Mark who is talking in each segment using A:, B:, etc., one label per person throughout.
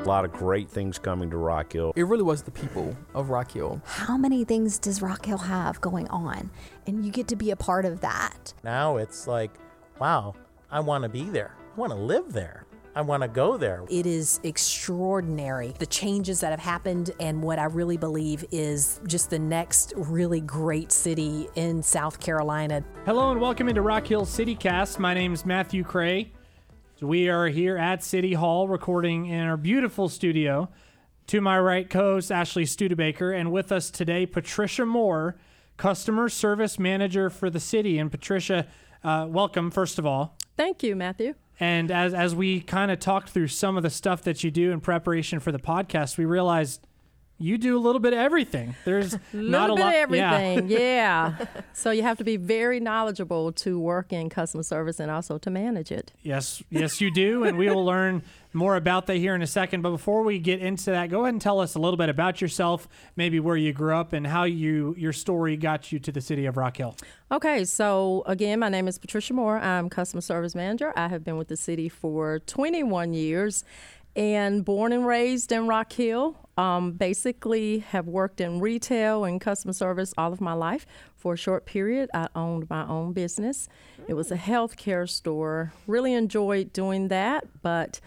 A: A lot of great things coming to Rock Hill.
B: It really was the people of Rock Hill.
C: How many things does Rock Hill have going on? And you get to be a part of that.
D: Now it's like, wow, I want to be there. I want to live there. I want to go there.
E: It is extraordinary the changes that have happened, and what I really believe is just the next really great city in South Carolina.
F: Hello and welcome into Rock Hill CityCast. My name is Matthew Cray. So we are here at City Hall recording in our beautiful studio. To my right, co-host Ashley Studebaker, and with us today, Patricia Moore, customer service manager for the city. And Patricia, uh, welcome first of all.
G: Thank you, Matthew.
F: And as as we kind of talked through some of the stuff that you do in preparation for the podcast, we realized you do a little bit of everything. There's not
G: little
F: a
G: bit
F: lot.
G: of everything.
F: Yeah.
G: Yeah. so you have to be very knowledgeable to work in customer service and also to manage it.
F: Yes, yes, you do, and we will learn more about that here in a second. But before we get into that, go ahead and tell us a little bit about yourself, maybe where you grew up, and how you your story got you to the city of Rock Hill.
G: Okay, so again, my name is Patricia Moore. I'm customer service manager. I have been with the city for 21 years and born and raised in Rock Hill. Um, basically, have worked in retail and customer service all of my life. For a short period, I owned my own business. It was a healthcare store. Really enjoyed doing that, but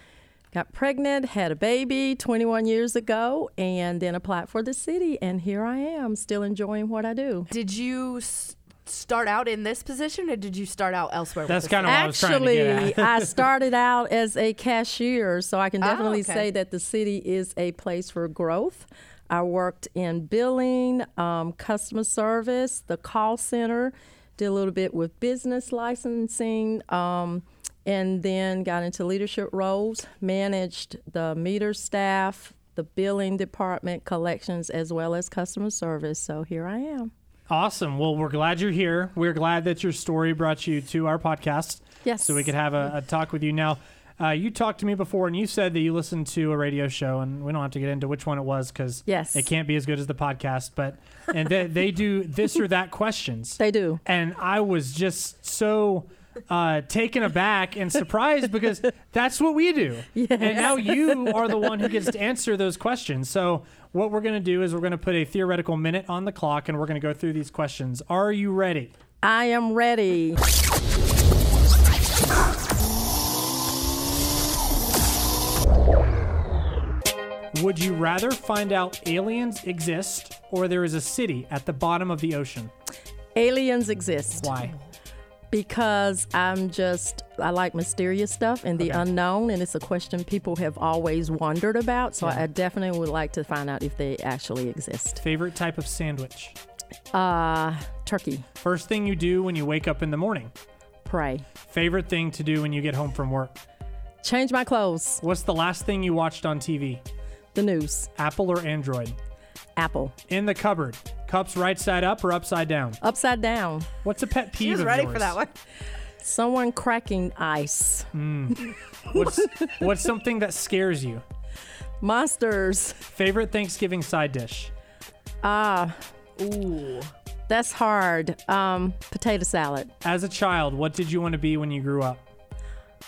G: got pregnant, had a baby 21 years ago, and then applied for the city. And here I am, still enjoying what I do.
H: Did you s- start out in this position or did you start out elsewhere?
F: That's kind of what I was trying to
G: Actually,
F: get at.
G: I started out as a cashier, so I can
H: Oh,
G: definitely
H: okay.
G: say that the city is a place for growth. I worked in billing, um, customer service, the call center, did a little bit with business licensing, um, and then got into leadership roles, managed the meter staff, the billing department, collections, as well as customer service. So here I am.
F: Awesome. Well, we're glad you're here. We're glad that your story brought you to our podcast.
G: Yes.
F: So we could have a, a talk with you now. Uh, you talked to me before, and you said that you listened to a radio show, and we don't have to get into which one it was because
G: Yes.
F: it can't be as good as the podcast. But and they, they do this or that questions.
G: They do.
F: and I was just so uh, taken aback and surprised because that's what we do. And now you are the one who gets to answer those questions. So what we're going to do is we're going to put a theoretical minute on the clock, and we're going to go through these questions. Are you ready?
G: I am ready.
F: Would you rather find out aliens exist or there is a city at the bottom of the ocean?
G: Aliens exist.
F: Why?
G: Because I'm just I like mysterious stuff and the unknown, and it's a question people have always wondered about. So I definitely would like to find out if they actually exist.
F: Favorite type of sandwich?
G: Uh, turkey,
F: First thing you do when you wake up in the morning?
G: pray,
F: Favorite thing to do when you get home from work?
G: change my clothes.
F: What's the last thing you watched on TV?
G: The news,
F: Apple or Android?
G: apple,
F: In the cupboard, cups right side up or upside down?
G: upside down,
F: What's a pet
H: She
F: peeve
H: was
F: of
H: ready
F: yours?
H: for that one.
G: someone cracking ice,
F: What's, what's something that scares you?
G: monsters.
F: Favorite Thanksgiving side dish?
G: Ah,
H: Ooh.
G: that's hard. Um, potato salad.
F: As a child, what did you want to be when you grew up?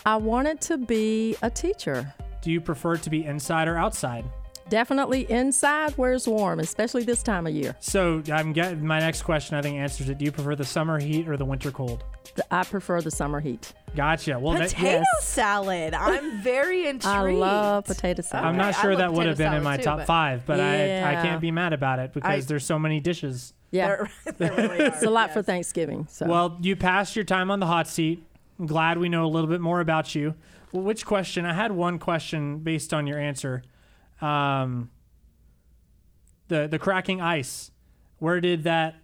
G: I wanted to be a teacher.
F: Do you prefer to be inside or outside?
G: Definitely inside where it's warm, especially this time of year.
F: So I'm getting my next question. I think answers it. Do you prefer the summer heat or the winter cold?
G: Th- I prefer the summer heat.
F: Gotcha. Well, that,
H: Potato
G: yes.
H: salad. I'm very intrigued.
G: I love potato salad.
F: I'm not sure that would have been in my
H: too,
F: top
H: but-
F: five, but I I can't be mad about it because
H: I-
F: there's so many dishes.
G: Yeah,
H: There, there really are.
G: it's a lot for Thanksgiving. So
F: Well, you passed your time on the hot seat. I'm glad we know a little bit more about you. Well, which question? I had one question based on your answer. Um, the the cracking ice. Where did that?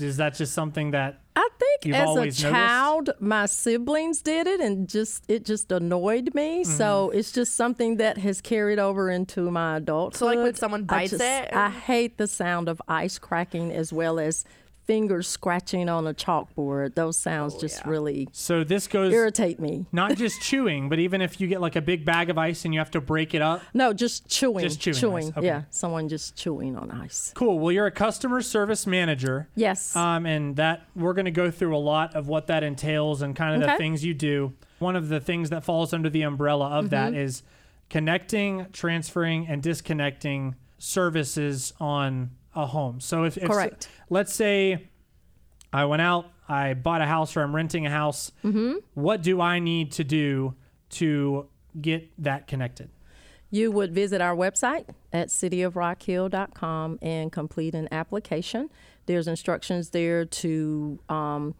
F: Is that just something that?
G: I think
F: You've
G: as a
F: always noticed?
G: child, my siblings did it, and just it just annoyed me. So
F: Mm-hmm.
G: it's just something that has carried over into my adulthood.
H: So, like, when someone
G: I
H: bites
G: just-
H: it?
G: I hate the sound of ice cracking as well as fingers scratching on a chalkboard. Those sounds
H: Oh,
G: just really
F: So this goes
G: irritate me.
F: not just chewing, but even if you get like a big bag of ice and you have to break it up.
G: No, just chewing.
F: Just chewing ice, okay.
G: Yeah, someone just chewing on ice.
F: Cool. Well, you're a customer service manager.
G: Yes.
F: Um, and that we're going to go through a lot of what that entails and kind of the things you do. One of the things that falls under the umbrella of that
G: Mm-hmm.
F: is connecting, transferring, and disconnecting services on a home. So if, if
G: Correct.
F: let's say I went out, I bought a house or I'm renting a house.
G: Mm-hmm.
F: What do I need to do to get that connected?
G: You would visit our website at cityofrockhill.com and complete an application. There's instructions there to um,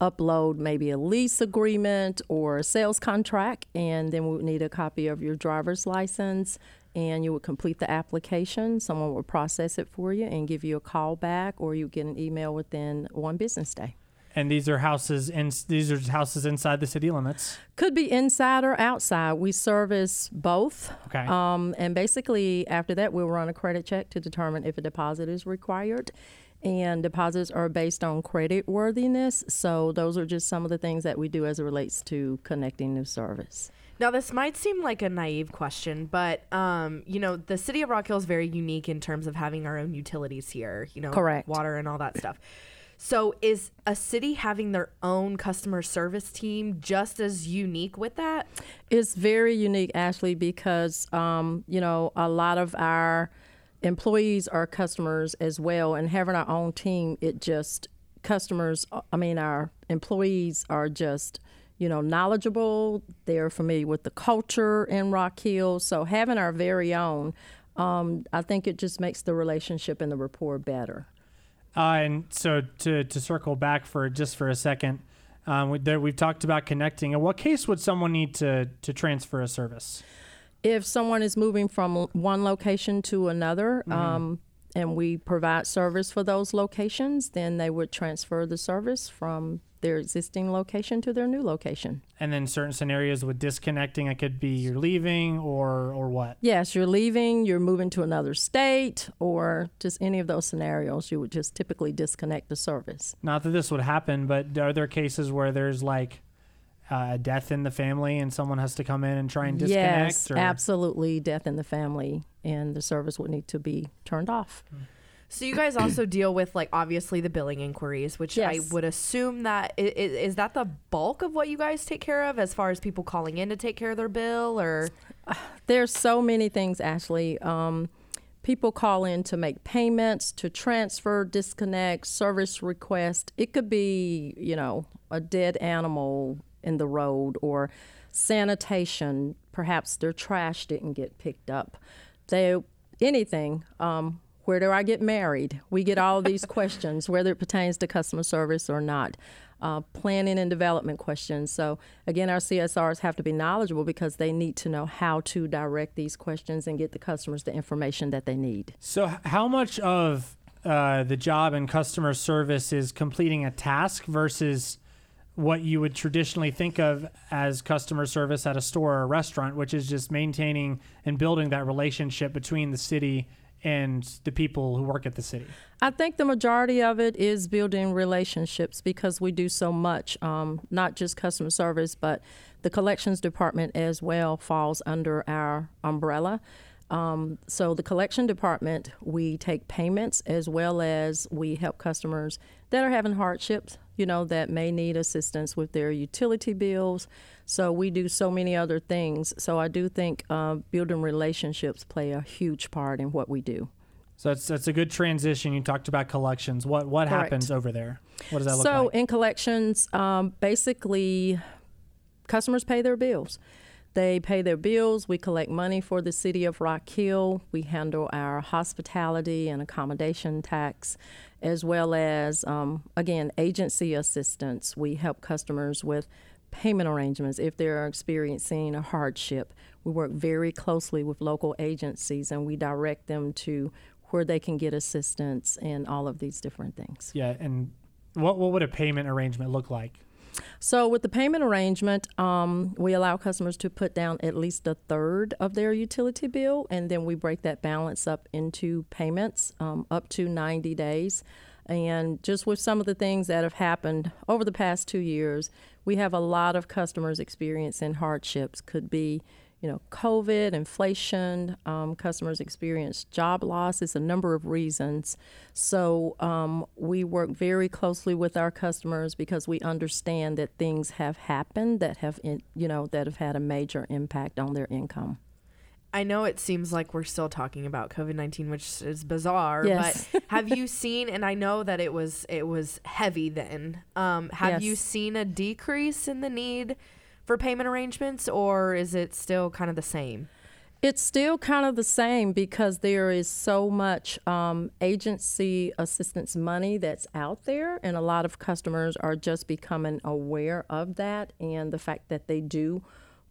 G: upload maybe a lease agreement or a sales contract, and then we would need a copy of your driver's license. And you would complete the application. Someone would process it for you and give you a call back, or you get an email within one business day.
F: And these are houses in these are houses inside the city limits.
G: Could be inside or outside. We service both.
F: Okay.
G: Um, and basically, after that, we'll run a credit check to determine if a deposit is required. And deposits are based on credit worthiness. So, those are just some of the things that we do as it relates to connecting new service.
H: Now, this might seem like a naive question, but um, you know, the city of Rock Hill is very unique in terms of having our own utilities here. You know,
G: Correct.
H: water and all that stuff. So, is a city having their own customer service team just as unique with that?
G: It's very unique, Ashley, because um, you know a lot of our employees are customers as well, and having our own team, it just customers. I mean, our employees are just you know knowledgeable. They're familiar with the culture in Rock Hill, so having our very own, um, I think it just makes the relationship and the rapport better.
F: Uh, and so to, to circle back for just for a second, um, we, there, we've talked about connecting. In what case would someone need to, to transfer a service?
G: if someone is moving from one location to another um, and we provide service for those locations, then they would transfer the service from their existing location to their new location.
F: And then certain scenarios with disconnecting, it could be you're leaving or or what.
G: Yes, you're leaving, you're moving to another state, or just any of those scenarios, you would just typically disconnect the service.
F: Not that this would happen, but are there cases where there's like uh, a death in the family and someone has to come in and try and disconnect?
G: yes,
F: or-
G: absolutely, death in the family, and the service would need to be turned off.
H: So you guys also deal with like obviously the billing inquiries, which I would assume that is, is that the bulk of what you guys take care of as far as people calling in to take care of their bill or
G: There's so many things, Ashley. Um, people call in to make payments, to transfer, disconnect, service request. It could be, you know, a dead animal in the road or sanitation. Perhaps their trash didn't get picked up. They anything. Um, where do I get married? We get all these questions, whether it pertains to customer service or not. Uh, planning and development questions. So, again, our CSRs have to be knowledgeable because they need to know how to direct these questions and get the customers the information that they need.
F: So, how much of uh, the job in customer service is completing a task versus what you would traditionally think of as customer service at a store or a restaurant, which is just maintaining and building that relationship between the city and the people who work at the city?
G: I think the majority of it is building relationships because we do so much, um, not just customer service, but the collections department as well falls under our umbrella. Um, so, the collection department, we take payments as well as we help customers that are having hardships, you know, that may need assistance with their utility bills. So, we do so many other things. So, I do think uh, building relationships play a huge part in what we do.
F: So that's that's a good transition. You talked about collections. What what
G: Correct.
F: happens over there? What does that look
G: so
F: like?
G: So in collections, um, basically, customers pay their bills. They pay their bills. We collect money for the city of Rock Hill. We handle our hospitality and accommodation tax, as well as, um, again, agency assistance. We help customers with payment arrangements if they're experiencing a hardship. We work very closely with local agencies and we direct them to where they can get assistance and all of these different things.
F: yeah, and what what would a payment arrangement look like?
G: So, with the payment arrangement, um, we allow customers to put down at least a third of their utility bill, and then we break that balance up into payments um, up to 90 days. And just with some of the things that have happened over the past two years, we have a lot of customers experiencing hardships. Could be, you know, COVID, inflation. Um, customers experience job losses, a number of reasons. So um, we work very closely with our customers because we understand that things have happened that have, in, you know, that have had a major impact on their income.
H: I know it seems like we're still talking about COVID nineteen, which is bizarre.
G: Yes.
H: But have you seen? And I know that it was it was heavy then. Um, have you seen a decrease in the need for payment arrangements, or is it still kind of the same?
G: It's still kind of the same because there is so much um, agency assistance money that's out there, and a lot of customers are just becoming aware of that and the fact that they do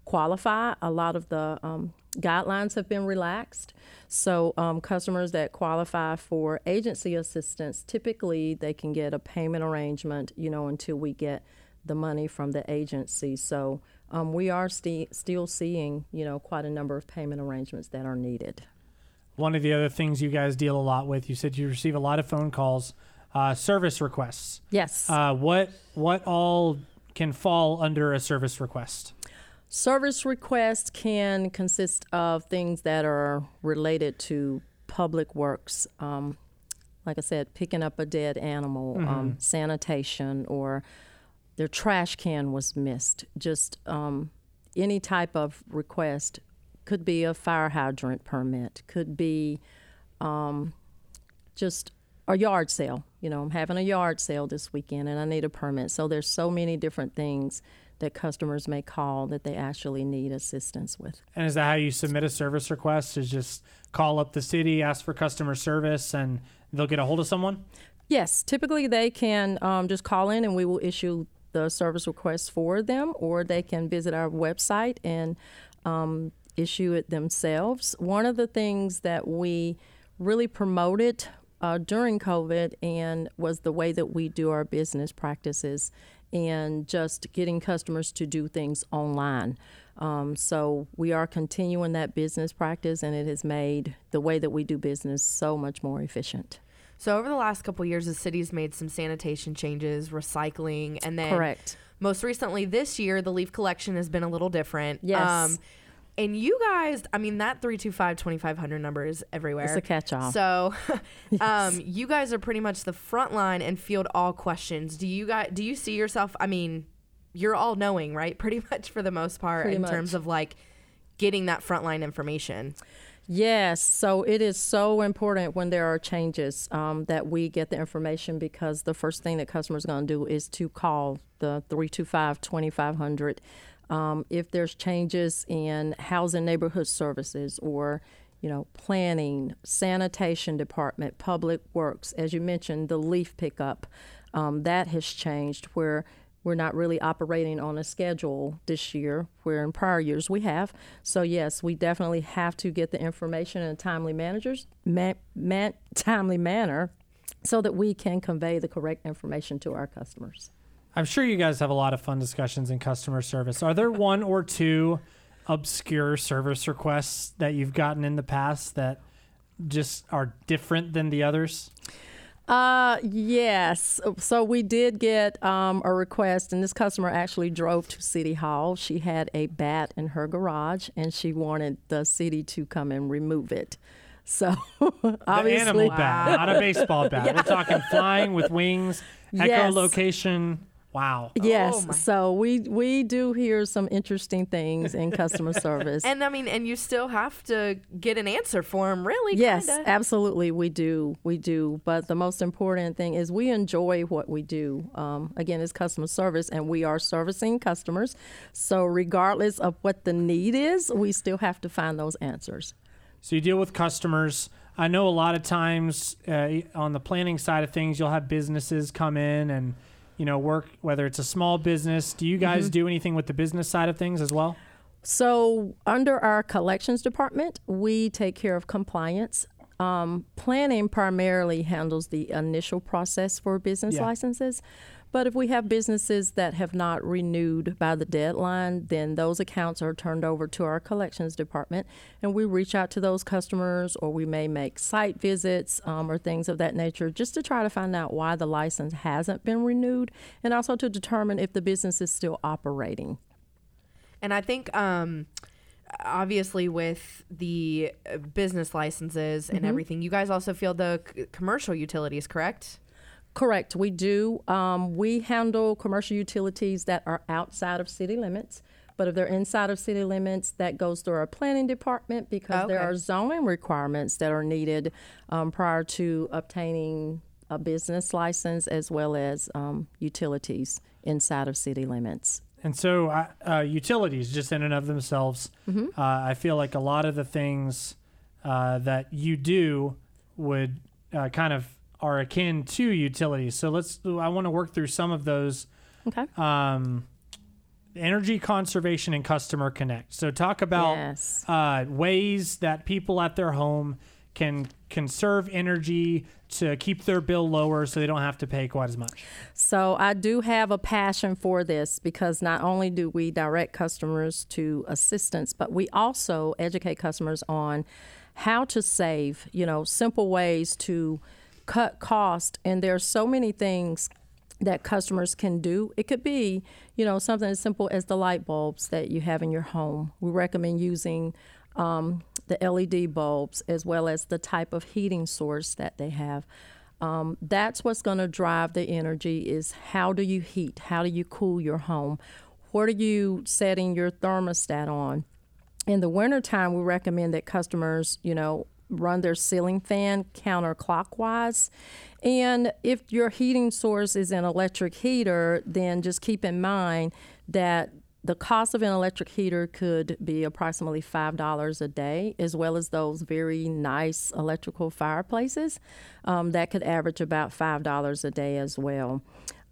G: qualify. A lot of the um, guidelines have been relaxed. So, um, customers that qualify for agency assistance typically they can get a payment arrangement, you know, until we get the money from the agency. So, um, we are sti- still seeing, you know, quite a number of payment arrangements that are needed.
F: One of the other things you guys deal a lot with, you said you receive a lot of phone calls, uh, service requests.
G: Yes.
F: Uh, what what all can fall under a service request?
G: Service requests can consist of things that are related to public works. Um, like I said, picking up a dead animal, um, sanitation, or their trash can was missed. Just um, any type of request could be a fire hydrant permit, could be um, just a yard sale. You know, I'm having a yard sale this weekend and I need a permit. So there's so many different things that customers may call that they actually need assistance with.
F: And is that how you submit a service request? Is just call up the city, ask for customer service, and they'll get a hold of someone?
G: Yes, typically they can um, just call in and we will issue the service request for them, or they can visit our website and um, issue it themselves. One of the things that we really promoted uh, during COVID and was the way that we do our business practices and just getting customers to do things online. Um, so we are continuing that business practice, and it has made the way that we do business so much more efficient.
H: So over the last couple years, the city's made some sanitation changes, recycling, and then
G: Correct.
H: most recently this year, the leaf collection has been a little different. Um,
G: Yes.
H: and you guys, I mean, that 325 2500 number is everywhere.
G: It's a catch-all.
H: So, um, you guys are pretty much the front line and field all questions. Do you guys, do you see yourself? I mean, you're all knowing, right? Pretty much for the most part,
G: Pretty
H: in
G: much.
H: terms of like getting that frontline information.
G: Yes, so it is so important when there are changes um, that we get the information because the first thing that customers are going to do is to call the 325 2500. Um, if there's changes in housing neighborhood services or you know, planning, sanitation department, public works, as you mentioned, the leaf pickup, um, that has changed where we're not really operating on a schedule this year, where in prior years we have. So yes, we definitely have to get the information in a timely managers, ma- man, timely manner, so that we can convey the correct information to our customers.
F: I'm sure you guys have a lot of fun discussions in customer service. Are there one or two obscure service requests that you've gotten in the past that just are different than the others?
G: Uh, yes. So we did get um, a request, and this customer actually drove to City Hall. She had a bat in her garage, and she wanted the city to come and remove it. So
F: The
G: obviously,
F: animal bat, not a baseball bat. We're talking flying with wings,
G: Yes.
F: Echolocation. Wow.
G: yes.
H: Oh,
G: so we we do hear some interesting things in customer service.
H: And I mean, and you still have to get an answer for them, really.
G: Yes,
H: kinda.
G: absolutely, we do, we do. But the most important thing is we enjoy what we do. Um, again, it's customer service, and we are servicing customers. So regardless of what the need is, we still have to find those answers.
F: So you deal with customers. I know a lot of times uh, on the planning side of things, you'll have businesses come in and you know work. Whether it's a small business, do you guys do anything with the business side of things as well?
G: So, under our collections department, we take care of compliance. Um, planning primarily handles the initial process for business
F: Yeah.
G: licenses. But if we have businesses that have not renewed by the deadline, then those accounts are turned over to our collections department, and we reach out to those customers, or we may make site visits um, or things of that nature, just to try to find out why the license hasn't been renewed, and also to determine if the business is still operating.
H: And I think, um, obviously, with the uh, business licenses and everything, you guys also feel the c- commercial utilities, correct?
G: Correct, we do. Um, we handle commercial utilities that are outside of city limits, But if they're inside of city limits, that goes through our planning department because there are zoning requirements that are needed um, prior to obtaining a business license as well as um, utilities inside of city limits.
F: And so, uh, uh, utilities, just in and of themselves,
G: Mm-hmm.
F: uh, I feel like a lot of the things uh, that you do would uh, kind of are akin to utilities. So let's. I want to work through some of those.
G: Okay.
F: Um, energy conservation and customer connect. So talk about
G: Yes.
F: uh, ways that people at their home can conserve energy to keep their bill lower, so they don't have to pay quite as much.
G: So I do have a passion for this because not only do we direct customers to assistance, but we also educate customers on how to save, you know, simple ways to cut cost. And there's so many things that customers can do. It could be, you know, something as simple as the light bulbs that you have in your home. We recommend using um, the LED bulbs as well as the type of heating source that they have. Um, that's what's going to drive the energy is how do you heat? How do you cool your home? What are you setting your thermostat on? In the wintertime, we recommend that customers, you know, run their ceiling fan counterclockwise. And if your heating source is an electric heater, then just keep in mind that the cost of an electric heater could be approximately $5 a day, as well as those very nice electrical fireplaces um, that could average about $5 a day as well.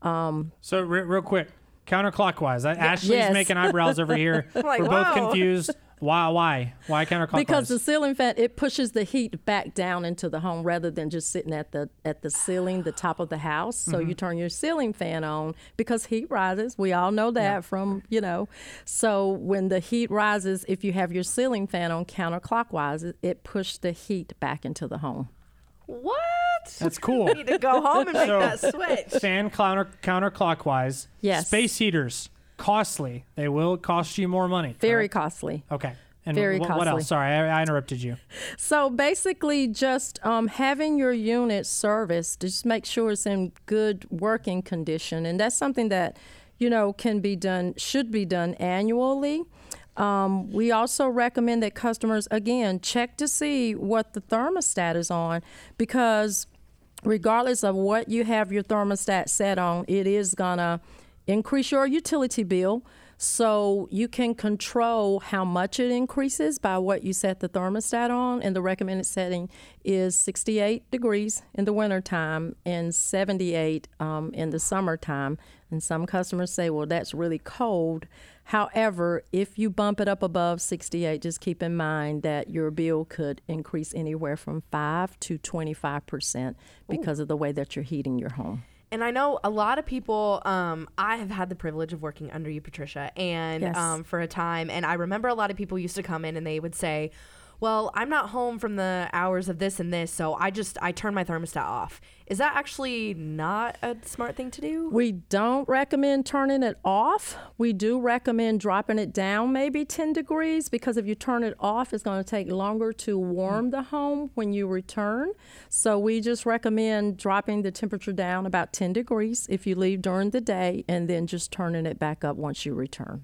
G: Um,
F: So re- real quick, counterclockwise. I Ashley's
G: Yes.
F: making eyebrows over here.
H: Like,
F: We're both confused. Why? Why? Why counterclockwise?
G: because the ceiling fan it pushes the heat back down into the home rather than just sitting at the at the ceiling the top of the house so you mm-hmm. turn your ceiling fan on because heat rises we all know that from you know so when the heat rises if you have your ceiling fan on counterclockwise it, it pushes the heat back into the home
H: What?
F: That's cool.
H: I need to go home and make
F: So-
H: that switch.
F: Fan counter counterclockwise.
G: Yes.
F: Space heaters costly. They will cost you more money.
G: very
F: correct?
G: costly
F: Okay. And
G: very
F: wh- what
G: costly.
F: else? Sorry, I, I interrupted you.
G: So basically, just um, having your unit serviced, to just make sure it's in good working condition, and that's something that you know can be done, should be done annually. Um, we also recommend that customers again check to see what the thermostat is on, because regardless of what you have your thermostat set on, it is gonna increase your utility bill. So you can control how much it increases by what you set the thermostat on. And the recommended setting is 68 degrees in the wintertime and 78 um, in the summertime. And some customers say, well, that's really cold. However, if you bump it up above 68, just keep in mind that your bill could increase anywhere from 5 to 25% because of the way that you're heating your home.
H: And I know a lot of people. Um, I have had the privilege of working under you, Patricia, and
G: Yes.
H: um, for a time. And I remember a lot of people used to come in and they would say, "Well, I'm not home from the hours of this and this, so I just I turn my thermostat off." Is that actually not a smart thing to do?
G: We don't recommend turning it off. We do recommend dropping it down maybe 10 degrees because if you turn it off, it's going to take longer to warm the home when you return. So we just recommend dropping the temperature down about 10 degrees if you leave during the day and then just turning it back up once you return.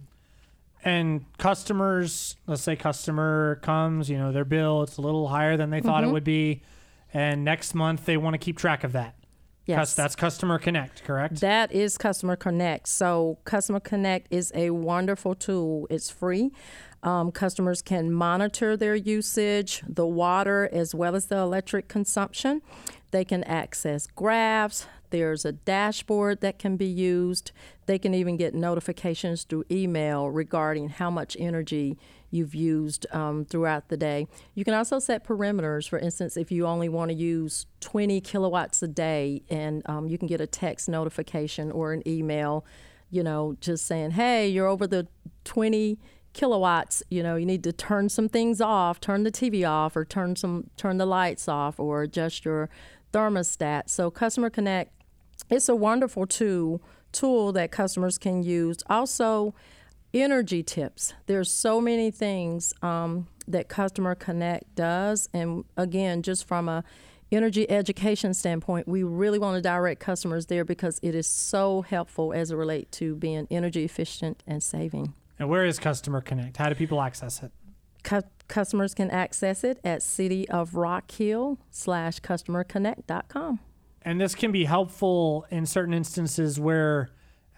F: And customers, let's say customer comes, you know, their bill it's a little higher than they thought
G: Mm-hmm.
F: it would be, and next month they want to keep track of that.
G: Yes.
F: That's customer connect, correct?
G: That is Customer Connect. So, Customer Connect is a wonderful tool. It's free. Um, customers can monitor their usage, the water, as well as the electric consumption. They can access graphs. There's a dashboard that can be used. They can even get notifications through email regarding how much energy you've used um, throughout the day. You can also set perimeters. For instance, if you only want to use 20 kilowatts a day, and um, you can get a text notification or an email, you know, just saying, hey, you're over the 20 kilowatts you know you need to turn some things off turn the tv off or turn some turn the lights off or adjust your thermostat so customer connect it's a wonderful tool tool that customers can use also energy tips there's so many things um, that customer connect does and again just from a energy education standpoint we really want to direct customers there because it is so helpful as it relates to being energy efficient and saving
F: And where is Customer Connect? How do people access it?
G: Cu- customers can access it at City of Rock Hill slash customerconnect.com.
F: And this can be helpful in certain instances where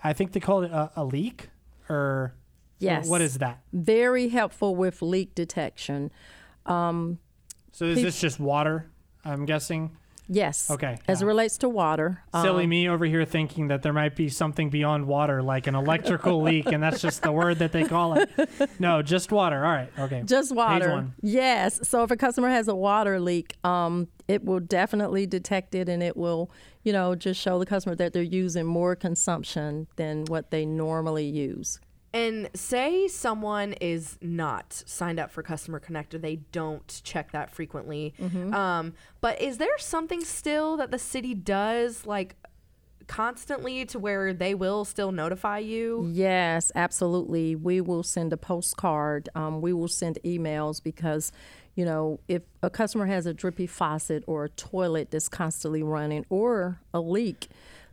F: I think they call it a, a leak or
G: Yes.
F: what is that?
G: Very helpful with leak detection.
F: Um, so is this just water? I'm guessing.
G: Yes.
F: Okay,
G: As it relates to water.
F: Silly
G: um,
F: me over here thinking that there might be something beyond water, like an electrical leak, and that's just the word that they call it. No, just water. All right. Okay.
G: Just water.
F: one.
G: Yes. So if a customer has a water leak, um, it will definitely detect it and it will, you know, just show the customer that they're using more consumption than what they normally use.
H: And say someone is not signed up for Customer Connect or they don't check that frequently. Um, but is there something still that the city does like constantly to where they will still notify you?
G: Yes, absolutely. We will send a postcard. Um, we will send emails because, you know, if a customer has a drippy faucet or a toilet that's constantly running or a leak,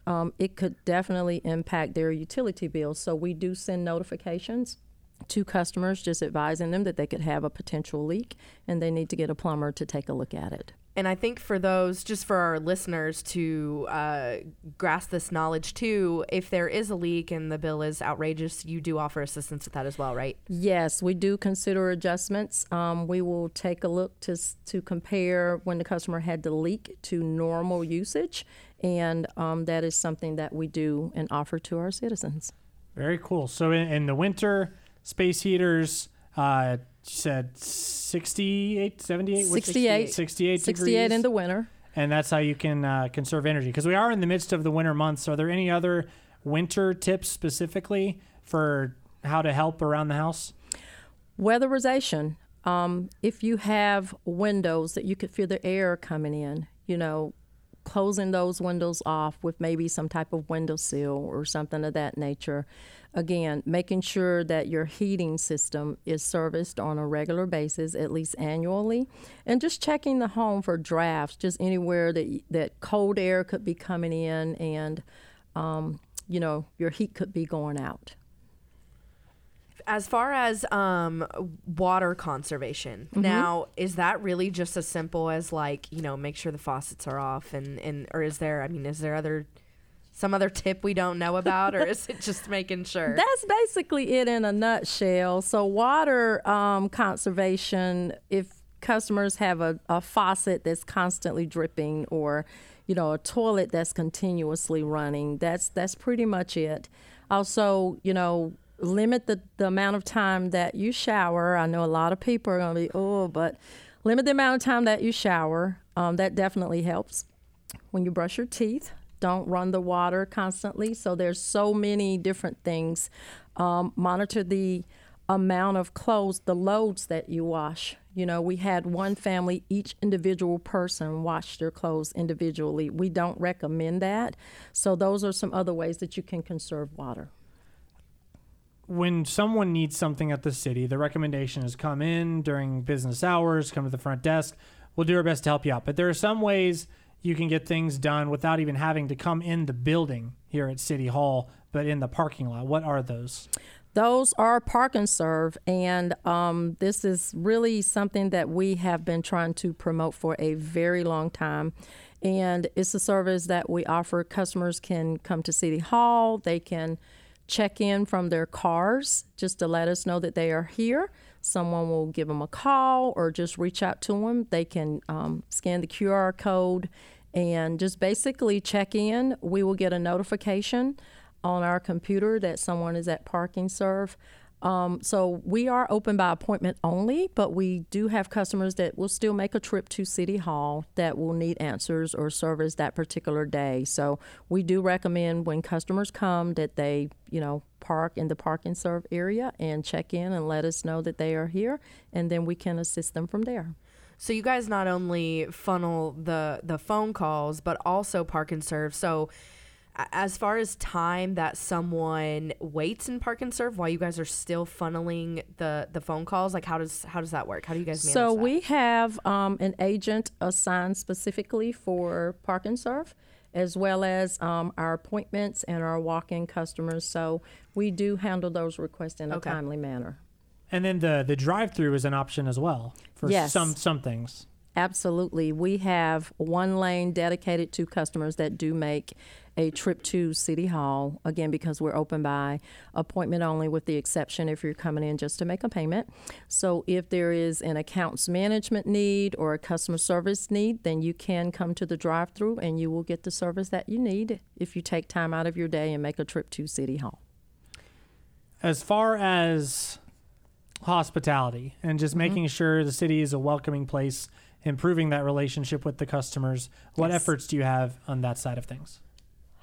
G: um, it could definitely impact their utility bills. So we do send notifications to customers just advising them that they could have a potential leak and they need to get a plumber to take a look at it.
H: And I think for those, just for our listeners to uh, grasp this knowledge too, if there is a leak and the bill is outrageous, you do offer assistance with that as well, right?
G: Yes, we do consider adjustments. Um, we will take a look to to compare when the customer had the leak to normal usage, and um, that is something that we do and offer to our citizens.
F: Very cool. So in, in the winter, space heaters, uh, you said 68, 78? What's-
G: 68,
F: 68
G: 68
F: degrees.
G: in the winter.
F: and that's how you can uh, conserve energy. Because we are in the midst of the winter months. Are there any other winter tips specifically for how to help around the house?
G: Weatherization. Um, if you have windows that you could feel the air coming in, you know, closing those windows off with maybe some type of windowsill or something of that nature. Again, making sure that your heating system is serviced on a regular basis, at least annually, and just checking the home for drafts, just anywhere that that cold air could be coming in and um, you know your heat could be going out.
H: As far as um, water conservation, now is that really just as simple as like you know make sure the faucets are off and and or is there I mean is there other some other tip we don't know about or is it just making sure?
G: That's basically it in a nutshell. So, water um, conservation, if customers have a, a faucet that's constantly dripping or you know a toilet that's continuously running that's that's pretty much it also you know limit the, the amount of time that you shower. I know a lot of people are going to be oh but limit the amount of time that you shower. Um, that definitely helps. When you brush your teeth don't run the water constantly. So there's so many different things. Um, monitor the amount of clothes the loads that you wash. You know we had one family each individual person wash their clothes individually. We don't recommend that. So those are some other ways that you can conserve water
F: when someone needs something at the city, the recommendation is come in during business hours, come to the front desk. We'll do our best to help you out. But there are some ways you can get things done without even having to come in the building here at City Hall, but in the parking lot. What are those?
G: Those are park and serve, and um, this is really something that we have been trying to promote for a very long time. And it's a service that we offer. Customers can come to City Hall, they can check in from their cars just to let us know that they are here. Someone will give them a call or just reach out to them. They can um, scan the QR code and just basically check in. We will get a notification on our computer that someone is at parking serve. Um, so we are open by appointment only, but we do have customers that will still make a trip to City Hall that will need answers or service that particular day. So we do recommend when customers come that they, you know, park in the park and serve area and check in and let us know that they are here, and then we can assist them from there.
H: So you guys not only funnel the the phone calls, but also park and serve. So as far as time that someone waits in park and serve while you guys are still funneling the the phone calls, like how does how does that work? How do you guys manage
G: So
H: that?
G: we have um, an agent assigned specifically for Park and Serve, as well as um, our appointments and our walk in customers. So we do handle those requests in a
H: Okay.
G: timely manner.
F: And then the the drive through is an option as well for
G: Yes.
F: some some things.
G: Absolutely. We have one lane dedicated to customers that do make a trip to City Hall, again, because we're open by appointment only, with the exception if you're coming in just to make a payment. So if there is an accounts management need or a customer service need, then you can come to the drive through and you will get the service that you need if you take time out of your day and make a trip to City Hall.
F: As far as hospitality and
G: Mm-hmm.
F: just making sure the city is a welcoming place, improving that relationship with the customers, what
G: Yes.
F: efforts do you have on that side of things?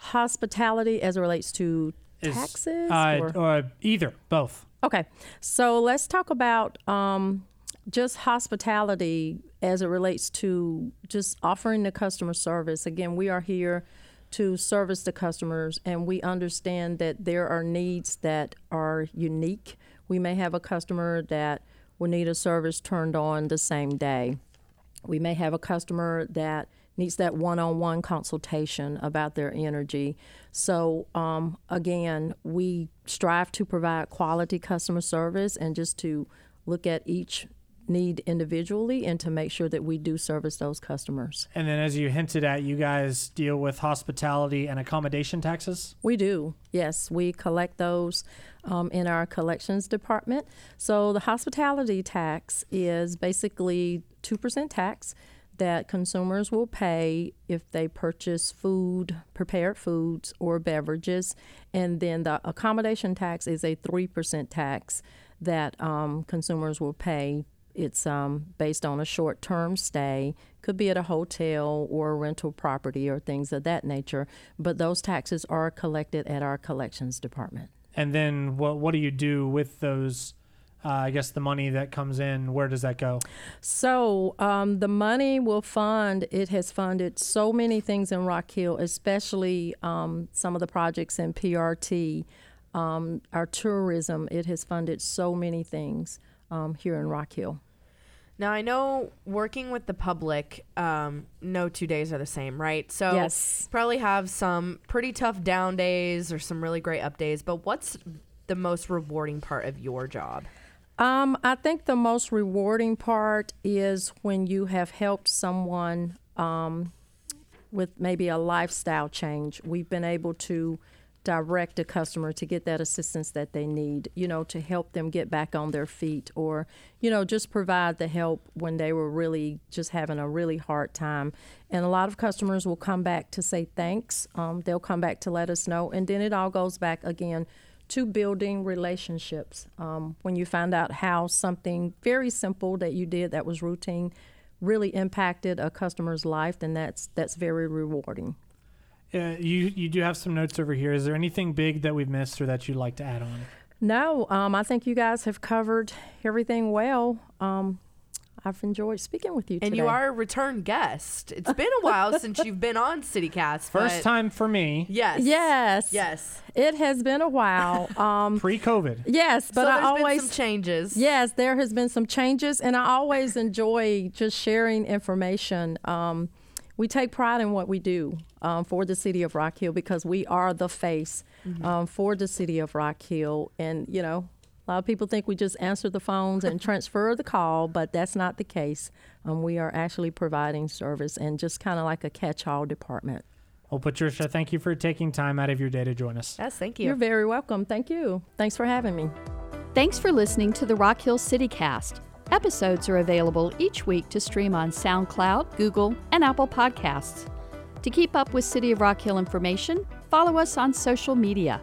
G: Hospitality as it relates to
F: Is-
G: taxes?
F: Uh,
G: or?
F: or either, both.
G: Okay, so let's talk about um, just hospitality as it relates to just offering the customer service. Again, we are here to service the customers, and we understand that there are needs that are unique. We may have a customer that will need a service turned on the same day. We may have a customer that needs that one on one consultation about their energy. So, um, again, we strive to provide quality customer service and just to look at each need individually and to make sure that we do service those customers.
F: And then, as you hinted at, you guys deal with hospitality and accommodation taxes.
G: We do, yes. We collect those um, in our collections department. So the hospitality tax is basically 2% tax that consumers will pay if they purchase food, prepared foods, or beverages. And then the accommodation tax is a 3% tax that um, consumers will pay it's um, based on a short term stay, could be at a hotel or a rental property or things of that nature. But those taxes are collected at our collections department.
F: And then, what what do you do with those? Uh, I guess the money that comes in, where does that go?
G: So um, the money will fund, it has funded so many things in Rock Hill, especially um, some of the projects in PRT, um, our tourism. It has funded so many things um, here in Rock Hill.
H: Now I know working with the public, um, no two days are the same, right? So
G: Yes.
H: probably have some pretty tough down days or some really great up days. But what's the most rewarding part of your job?
G: Um, I think the most rewarding part is when you have helped someone um, with maybe a lifestyle change. We've been able to direct a customer to get that assistance that they need, you know, to help them get back on their feet or, you know, just provide the help when they were really just having a really hard time. And a lot of customers will come back to say thanks. Um, they'll come back to let us know. And then it all goes back again to building relationships. Um, when you find out how something very simple that you did that was routine really impacted a customer's life, then that's that's very rewarding.
F: Uh, you you do have some notes over here. Is there anything big that we've missed or that you'd like to add on?
G: No, um, I think you guys have covered everything well. Um, I've enjoyed speaking with you
H: And
G: today.
H: you are a return guest. It's been a while since you've been on CityCast.
F: First time for me,
H: Yes.
G: Yes.
H: Yes.
G: It has been a while. Um,
F: pre-COVID.
G: yes, but
H: so
G: I always
H: been some changes.
G: Yes, there has been some changes, and I always enjoy just sharing information. Um, we take pride in what we do um, for the city of Rock Hill because we are the face um, for the city of Rock Hill. And, you know, a lot of people think we just answer the phones and transfer the call, but that's not the case. Um, we are actually providing service and just kind of like a catch all department.
F: Well, Patricia, thank you for taking time out of your day to join us.
H: Yes, thank you.
G: You're very welcome. Thank you. Thanks for having me.
I: Thanks for listening to the Rock Hill CityCast. Episodes are available each week to stream on SoundCloud, Google, and Apple Podcasts. To keep up with City of Rock Hill information, follow us on social media.